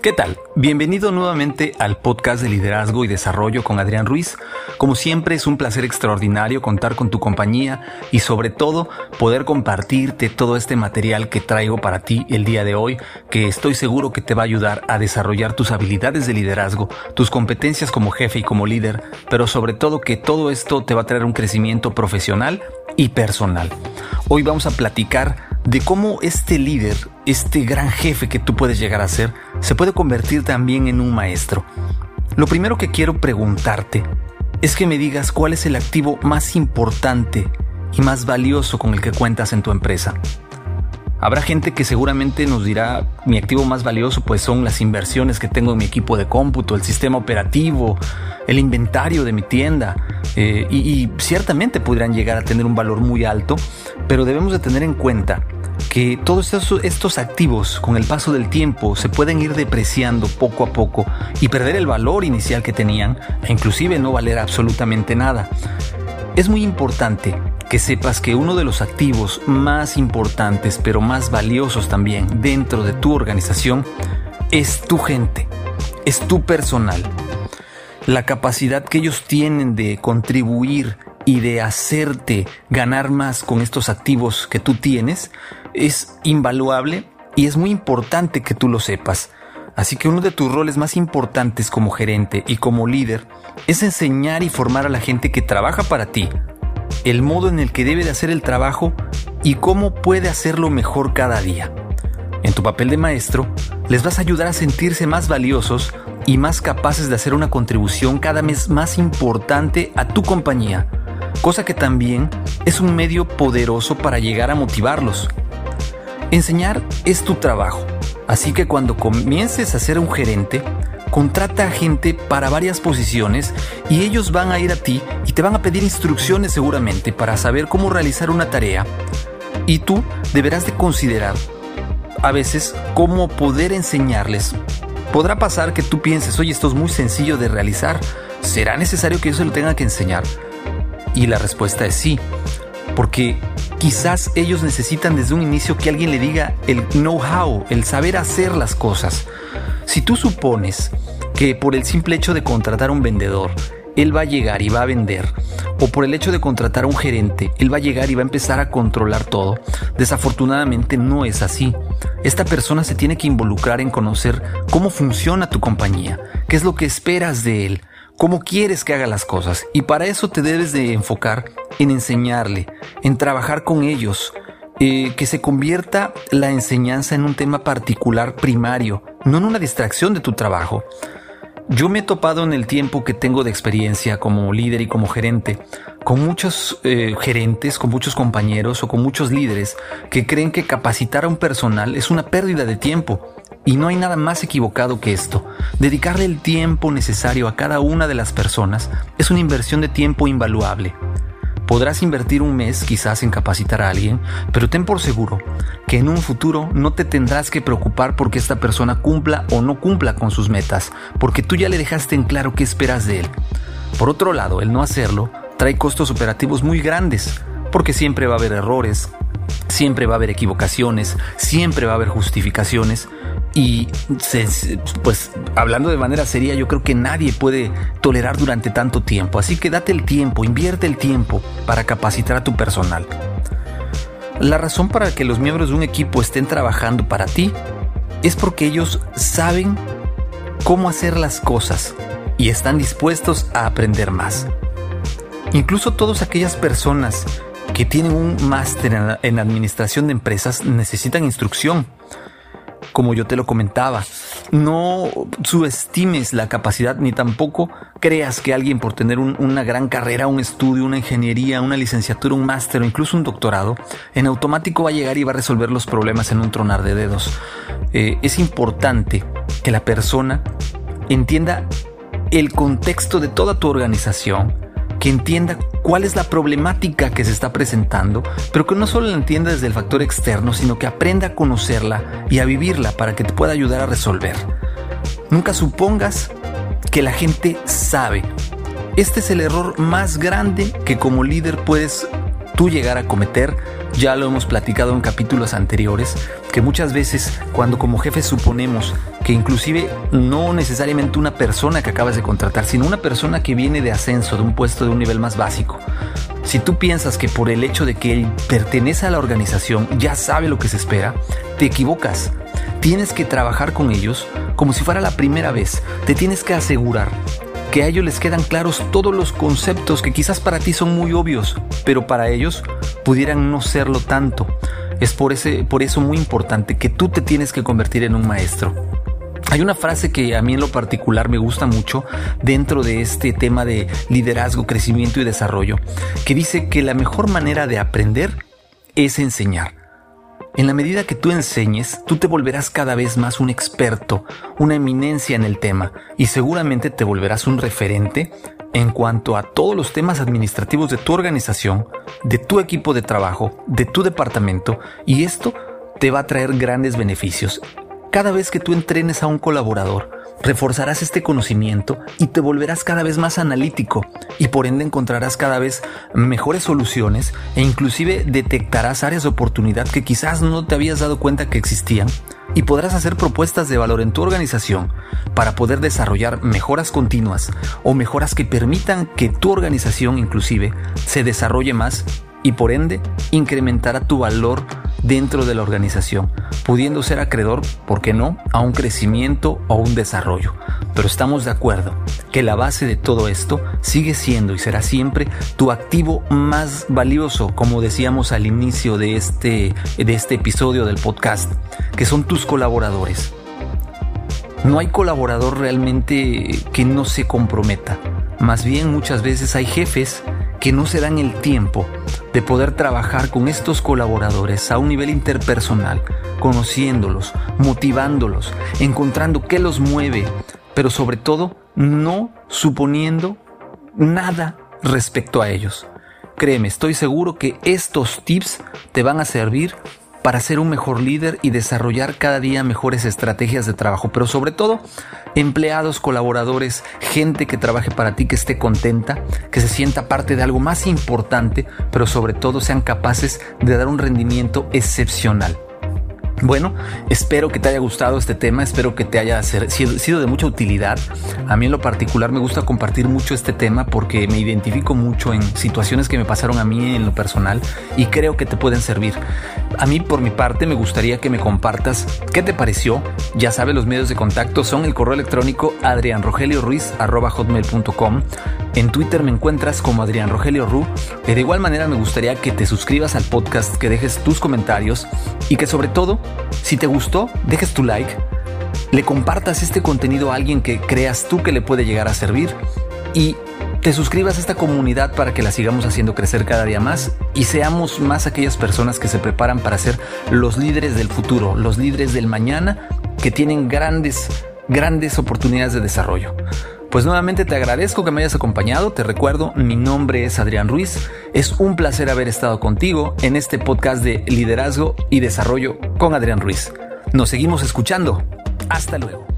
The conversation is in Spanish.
¿Qué tal? Bienvenido nuevamente al podcast de liderazgo y desarrollo con Adrián Ruiz. Como siempre es un placer extraordinario contar con tu compañía y sobre todo poder compartirte todo este material que traigo para ti el día de hoy, que estoy seguro que te va a ayudar a desarrollar tus habilidades de liderazgo, tus competencias como jefe y como líder, pero sobre todo que todo esto te va a traer un crecimiento profesional y personal. Hoy vamos a platicar de cómo este líder, este gran jefe que tú puedes llegar a ser, se puede convertir también en un maestro. Lo primero que quiero preguntarte es que me digas cuál es el activo más importante y más valioso con el que cuentas en tu empresa. Habrá gente que seguramente nos dirá, mi activo más valioso pues son las inversiones que tengo en mi equipo de cómputo, el sistema operativo, el inventario de mi tienda, eh, y, ciertamente podrían llegar a tener un valor muy alto, pero debemos de tener en cuenta que todos estos, activos con el paso del tiempo se pueden ir depreciando poco a poco y perder el valor inicial que tenían e inclusive no valer absolutamente nada. Es muy importante que sepas que uno de los activos más importantes pero más valiosos también dentro de tu organización es tu gente, es tu personal. La capacidad que ellos tienen de contribuir y de hacerte ganar más con estos activos que tú tienes es invaluable y es muy importante que tú lo sepas. Así que uno de tus roles más importantes como gerente y como líder es enseñar y formar a la gente que trabaja para ti, el modo en el que debe de hacer el trabajo y cómo puede hacerlo mejor cada día. En tu papel de maestro, les vas a ayudar a sentirse más valiosos y más capaces de hacer una contribución cada vez más importante a tu compañía, cosa que también es un medio poderoso para llegar a motivarlos Enseñar es tu trabajo, así que cuando comiences a ser un gerente, contrata a gente para varias posiciones y ellos van a ir a ti y te van a pedir instrucciones seguramente para saber cómo realizar una tarea y tú deberás de considerar a veces cómo poder enseñarles. Podrá pasar que tú pienses, oye, esto es muy sencillo de realizar, ¿será necesario que yo se lo tenga que enseñar? Y la respuesta es sí, porque Quizás ellos necesitan desde un inicio que alguien le diga el know-how, el saber hacer las cosas. Si tú supones que por el simple hecho de contratar a un vendedor, él va a llegar y va a vender, o por el hecho de contratar a un gerente, él va a llegar y va a empezar a controlar todo, desafortunadamente no es así. Esta persona se tiene que involucrar en conocer cómo funciona tu compañía, qué es lo que esperas de él, cómo quieres que haga las cosas, y para eso te debes de enfocar en enseñarle, en trabajar con ellos, eh, que se convierta la enseñanza en un tema particular primario, no en una distracción de tu trabajo. Yo me he topado en el tiempo que tengo de experiencia como líder y como gerente, con muchos eh, gerentes, con muchos compañeros o con muchos líderes que creen que capacitar a un personal es una pérdida de tiempo. Y no hay nada más equivocado que esto. Dedicarle el tiempo necesario a cada una de las personas es una inversión de tiempo invaluable. Podrás invertir un mes quizás en capacitar a alguien, pero ten por seguro que en un futuro no te tendrás que preocupar porque esta persona cumpla o no cumpla con sus metas, porque tú ya le dejaste en claro qué esperas de él. Por otro lado, el no hacerlo trae costos operativos muy grandes, porque siempre va a haber errores, siempre va a haber equivocaciones, siempre va a haber justificaciones y pues hablando de manera seria, yo creo que nadie puede tolerar durante tanto tiempo. Así que date el tiempo, invierte el tiempo para capacitar a tu personal. La razón para que los miembros de un equipo estén trabajando para ti es porque ellos saben cómo hacer las cosas y están dispuestos a aprender más. Incluso todas aquellas personas que tienen un máster en administración de empresas necesitan instrucción como yo te lo comentaba. No subestimes la capacidad ni tampoco creas que alguien por tener una gran carrera, un estudio, una ingeniería, una licenciatura, un máster o incluso un doctorado, en automático va a llegar y va a resolver los problemas en un tronar de dedos. Eh, es importante que la persona entienda el contexto de toda tu organización, que entienda cuál es la problemática que se está presentando, pero que no solo la entienda desde el factor externo, sino que aprenda a conocerla y a vivirla para que te pueda ayudar a resolver. Nunca supongas que la gente sabe. Este es el error más grande que como líder puedes tú llegar a cometer ya lo hemos platicado en capítulos anteriores, que muchas veces cuando como jefes suponemos que inclusive no necesariamente una persona que acabas de contratar, sino una persona que viene de ascenso de un puesto de un nivel más básico, si tú piensas que por el hecho de que él pertenece a la organización ya sabe lo que se espera, te equivocas. Tienes que trabajar con ellos como si fuera la primera vez. Te tienes que asegurar que a ellos les quedan claros todos los conceptos que quizás para ti son muy obvios, pero para ellos pudieran no serlo tanto. Es por, ese, por eso muy importante que tú te tienes que convertir en un maestro. Hay una frase que a mí en lo particular me gusta mucho dentro de este tema de liderazgo, crecimiento y desarrollo, que dice que la mejor manera de aprender es enseñar. En la medida que tú enseñes, tú te volverás cada vez más un experto, una eminencia en el tema y seguramente te volverás un referente en cuanto a todos los temas administrativos de tu organización, de tu equipo de trabajo, de tu departamento y esto te va a traer grandes beneficios. Cada vez que tú entrenes a un colaborador, reforzarás este conocimiento y te volverás cada vez más analítico y por ende encontrarás cada vez mejores soluciones e inclusive detectarás áreas de oportunidad que quizás no te habías dado cuenta que existían y podrás hacer propuestas de valor en tu organización para poder desarrollar mejoras continuas o mejoras que permitan que tu organización inclusive se desarrolle más y por ende incrementará tu valor dentro de la organización, pudiendo ser acreedor, ¿por qué no?, a un crecimiento o un desarrollo. Pero estamos de acuerdo que la base de todo esto sigue siendo y será siempre tu activo más valioso, como decíamos al inicio de este, de este episodio del podcast, que son tus colaboradores. No hay colaborador realmente que no se comprometa. Más bien muchas veces hay jefes que no se dan el tiempo de poder trabajar con estos colaboradores a un nivel interpersonal, conociéndolos, motivándolos, encontrando qué los mueve, pero sobre todo no suponiendo nada respecto a ellos. Créeme, estoy seguro que estos tips te van a servir para ser un mejor líder y desarrollar cada día mejores estrategias de trabajo, pero sobre todo empleados, colaboradores, gente que trabaje para ti, que esté contenta, que se sienta parte de algo más importante, pero sobre todo sean capaces de dar un rendimiento excepcional. Bueno, espero que te haya gustado este tema, espero que te haya sido de mucha utilidad. A mí en lo particular me gusta compartir mucho este tema porque me identifico mucho en situaciones que me pasaron a mí en lo personal y creo que te pueden servir. A mí por mi parte me gustaría que me compartas qué te pareció. Ya sabes, los medios de contacto son el correo electrónico adrianrogelioruiz.com. En Twitter me encuentras como Adrián Rogelio Ru. De igual manera me gustaría que te suscribas al podcast, que dejes tus comentarios y que sobre todo si te gustó, dejes tu like, le compartas este contenido a alguien que creas tú que le puede llegar a servir y te suscribas a esta comunidad para que la sigamos haciendo crecer cada día más y seamos más aquellas personas que se preparan para ser los líderes del futuro, los líderes del mañana que tienen grandes, grandes oportunidades de desarrollo. Pues nuevamente te agradezco que me hayas acompañado, te recuerdo, mi nombre es Adrián Ruiz, es un placer haber estado contigo en este podcast de liderazgo y desarrollo con Adrián Ruiz. Nos seguimos escuchando, hasta luego.